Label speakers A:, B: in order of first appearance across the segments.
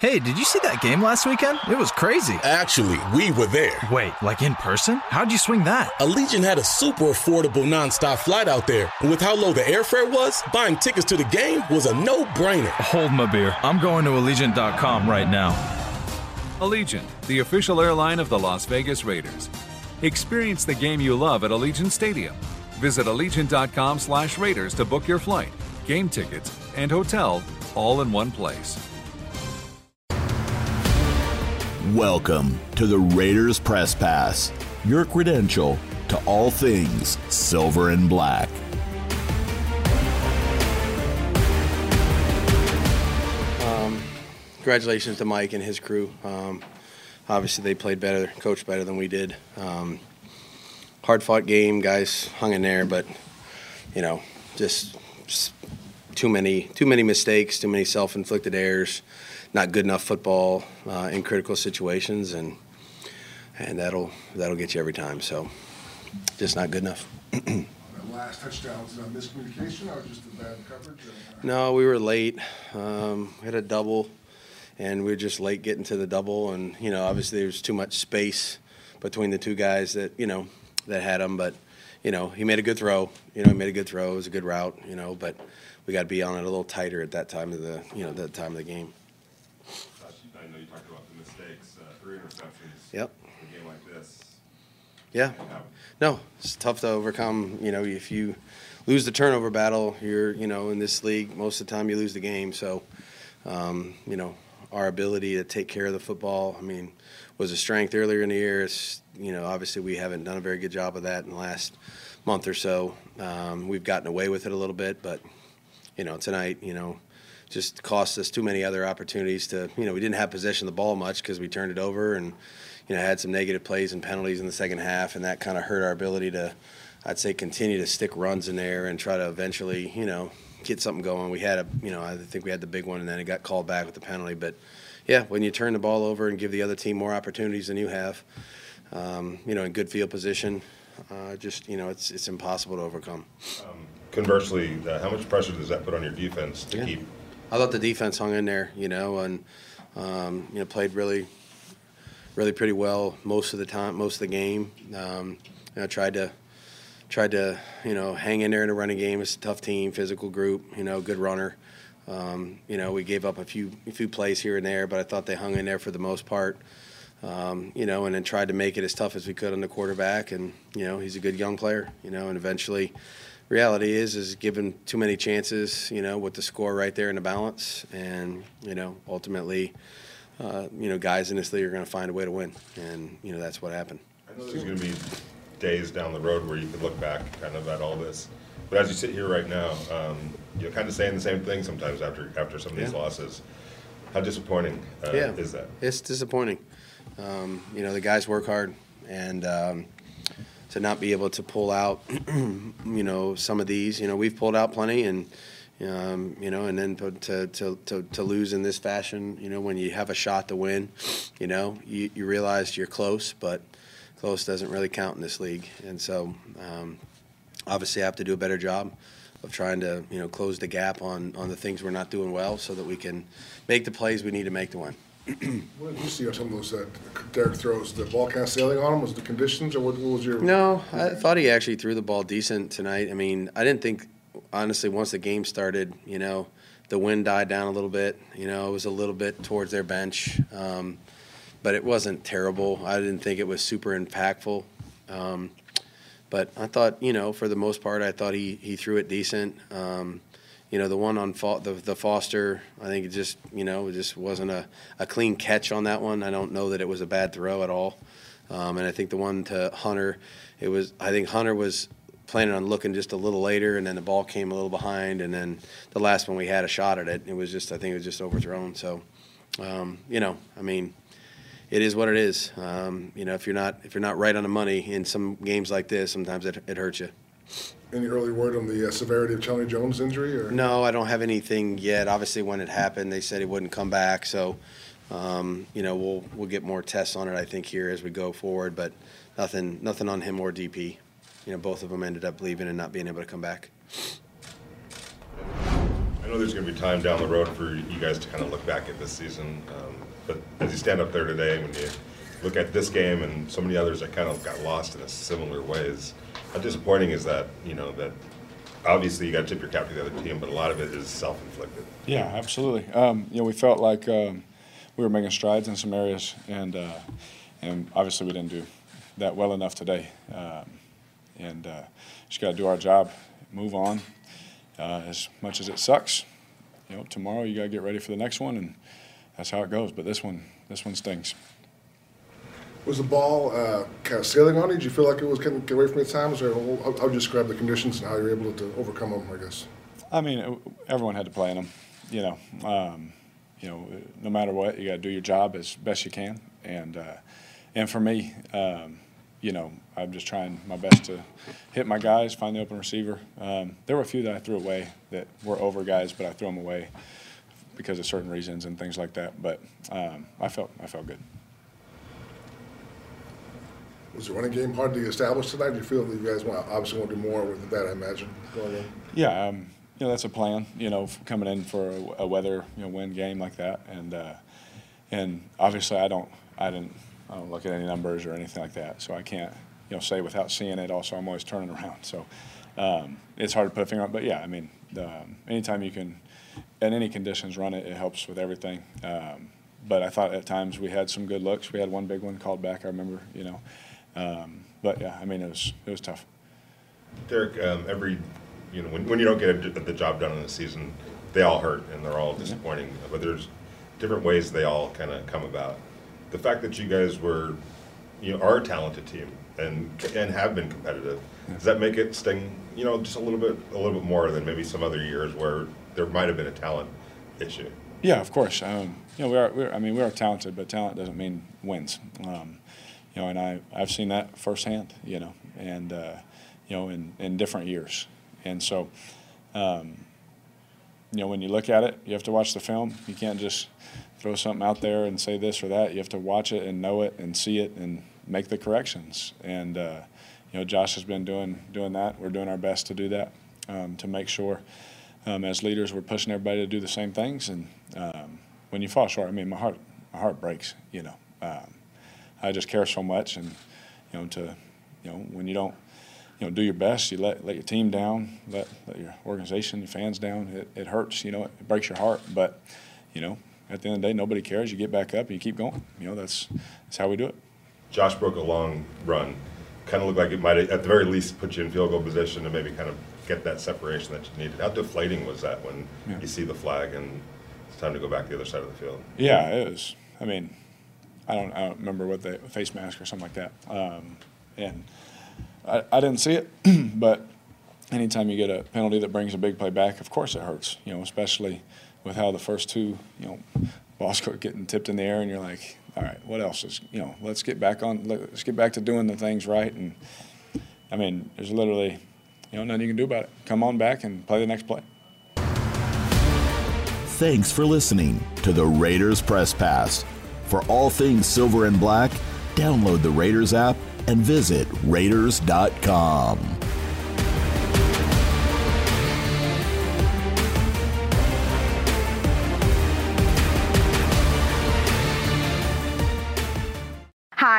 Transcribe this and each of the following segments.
A: Hey, did you see that game last weekend? It was crazy.
B: Actually, we were there.
A: Wait, like in person? How'd you swing that?
B: Allegiant had a super affordable nonstop flight out there. And with how low the airfare was, buying tickets to the game was a no brainer.
A: Hold my beer. I'm going to Allegiant.com right now.
C: Allegiant, the official airline of the Las Vegas Raiders. Experience the game you love at Allegiant Stadium. Visit Allegiant.com slash Raiders to book your flight, game tickets, and hotel all in one place.
D: Welcome to the Raiders Press Pass, your credential to all things silver and black.
E: Um, congratulations to Mike and his crew. Um, obviously, they played better, coached better than we did. Um, hard fought game, guys hung in there, but you know, just, just too many, too many mistakes, too many self inflicted errors not good enough football uh, in critical situations, and and that'll that'll get you every time. So just not good enough.
F: last touchdown was that miscommunication or just a bad coverage?
E: No, we were late. Um, we had a double, and we were just late getting to the double, and you know obviously there was too much space between the two guys that you know that had him, but. You know, he made a good throw. You know, he made a good throw. It was a good route. You know, but we got to be on it a little tighter at that time of the, you know, that time of the game. Yep.
G: A game like this.
E: Yeah. No, it's tough to overcome. You know, if you lose the turnover battle, you're, you know, in this league, most of the time you lose the game. So, um, you know, our ability to take care of the football, I mean, was a strength earlier in the year. It's, you know, obviously we haven't done a very good job of that in the last month or so. Um, we've gotten away with it a little bit, but, you know, tonight, you know, just cost us too many other opportunities to, you know, we didn't have possession of the ball much because we turned it over and, you know, had some negative plays and penalties in the second half, and that kind of hurt our ability to, I'd say, continue to stick runs in there and try to eventually, you know, get something going. We had a, you know, I think we had the big one, and then it got called back with the penalty. But yeah, when you turn the ball over and give the other team more opportunities than you have, um, you know, in good field position, uh, just you know, it's it's impossible to overcome.
G: Um, conversely, uh, how much pressure does that put on your defense to yeah. keep?
E: I thought the defense hung in there, you know, and um, you know played really really pretty well most of the time, most of the game. Um, you know, tried to tried to you know hang in there in a running game. It's a tough team, physical group. You know, good runner. Um, you know, we gave up a few a few plays here and there, but I thought they hung in there for the most part. Um, you know, and then tried to make it as tough as we could on the quarterback. And you know, he's a good young player. You know, and eventually, reality is is given too many chances. You know, with the score right there in the balance, and you know, ultimately uh, you know, guys in this league are going to find a way to win, and you know that's what happened.
G: I know there's going to be days down the road where you could look back kind of at all this, but as you sit here right now, um, you're kind of saying the same thing sometimes after after some of these losses. How disappointing uh, yeah. is that?
E: It's disappointing. Um, you know, the guys work hard, and um, to not be able to pull out, you know, some of these, you know, we've pulled out plenty, and um, you know, and then to, to, to, to, lose in this fashion, you know, when you have a shot to win, you know, you, you realize you're close, but close doesn't really count in this league. And so, um, obviously, I have to do a better job of trying to, you know, close the gap on, on the things we're not doing well so that we can make the plays we need to make to win.
F: What did you see on some of those that Derek throws? The ball kind of sailing on him? Was the conditions, or what, what was your?
E: No, I thought he actually threw the ball decent tonight. I mean, I didn't think honestly, once the game started, you know, the wind died down a little bit. You know, it was a little bit towards their bench, um, but it wasn't terrible. I didn't think it was super impactful. Um, but I thought, you know, for the most part, I thought he, he threw it decent. Um, you know, the one on the, the Foster, I think it just, you know, it just wasn't a, a clean catch on that one. I don't know that it was a bad throw at all. Um, and I think the one to Hunter, it was, I think Hunter was planning on looking just a little later, and then the ball came a little behind, and then the last one we had a shot at it. It was just, I think it was just overthrown. So, um, you know, I mean, it is what it is. Um, you know, if you're not if you're not right on the money in some games like this, sometimes it, it hurts you.
F: Any early word on the uh, severity of Chandler Jones' injury? Or?
E: No, I don't have anything yet. Obviously, when it happened, they said he wouldn't come back. So, um, you know, we'll we'll get more tests on it. I think here as we go forward, but nothing nothing on him or DP you know, both of them ended up leaving and not being able to come back.
G: I know there's going to be time down the road for you guys to kind of look back at this season, um, but as you stand up there today, when you look at this game and so many others that kind of got lost in a similar ways, how disappointing is that? You know that obviously you got to tip your cap to the other team, but a lot of it is self-inflicted.
H: Yeah, absolutely. Um, you know, we felt like um, we were making strides in some areas, and uh, and obviously we didn't do that well enough today. Um, and uh, just got to do our job, move on. Uh, as much as it sucks, you know, tomorrow you got to get ready for the next one, and that's how it goes. But this one, this one stings.
F: Was the ball uh, kind of sailing on you? Did you feel like it was kind of get away from you times, or you describe the conditions and how you were able to overcome them? I guess.
H: I mean, everyone had to play in them. You know, um, you know, no matter what, you got to do your job as best you can. And uh, and for me, um, you know, I'm just trying my best to hit my guys, find the open receiver. Um, there were a few that I threw away that were over guys, but I threw them away because of certain reasons and things like that. But um, I felt I felt good.
F: Was the running game hard to establish tonight? Do you feel that you guys want obviously want to do more with that? I imagine.
H: Yeah, um, you know that's a plan. You know, coming in for a, a weather you know win game like that, and uh, and obviously I don't I didn't I don't look at any numbers or anything like that, so I can't you know say without seeing it. Also, I'm always turning around, so um, it's hard to put a finger on. But yeah, I mean, um, anytime you can, in any conditions, run it, it helps with everything. Um, but I thought at times we had some good looks. We had one big one called back. I remember, you know. Um, but yeah, I mean, it was it was tough.
G: Derek, um, every you know when, when you don't get the job done in the season, they all hurt and they're all disappointing. Yeah. But there's different ways they all kind of come about the fact that you guys were, you know, are a talented team and and have been competitive, does that make it sting, you know, just a little bit a little bit more than maybe some other years where there might have been a talent issue?
H: Yeah, of course. Um, you know, we are, we are, I mean, we are talented, but talent doesn't mean wins. Um, you know, and I I've seen that firsthand. You know, and uh, you know, in in different years, and so. Um, you know, when you look at it, you have to watch the film. You can't just throw something out there and say this or that. You have to watch it and know it and see it and make the corrections. And uh, you know, Josh has been doing doing that. We're doing our best to do that um, to make sure, um, as leaders, we're pushing everybody to do the same things. And um, when you fall short, I mean, my heart my heart breaks. You know, um, I just care so much, and you know, to you know, when you don't. You know, do your best. You let let your team down, let, let your organization, your fans down. It, it hurts. You know, it breaks your heart. But you know, at the end of the day, nobody cares. You get back up and you keep going. You know, that's that's how we do it.
G: Josh broke a long run. Kind of looked like it might, at the very least, put you in field goal position to maybe kind of get that separation that you needed. How deflating was that when yeah. you see the flag and it's time to go back to the other side of the field?
H: Yeah, it was. I mean, I don't, I don't remember what the face mask or something like that. Um, and I, I didn't see it, but anytime you get a penalty that brings a big play back, of course it hurts. You know, especially with how the first two, you know, balls are getting tipped in the air, and you're like, all right, what else is, you know, let's get back on, let's get back to doing the things right. And I mean, there's literally, you know, nothing you can do about it. Come on back and play the next play.
D: Thanks for listening to the Raiders Press Pass. For all things silver and black, download the Raiders app and visit Raiders.com.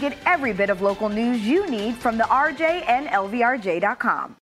I: Get every bit of local news you need from the RJ and LVRJ.com.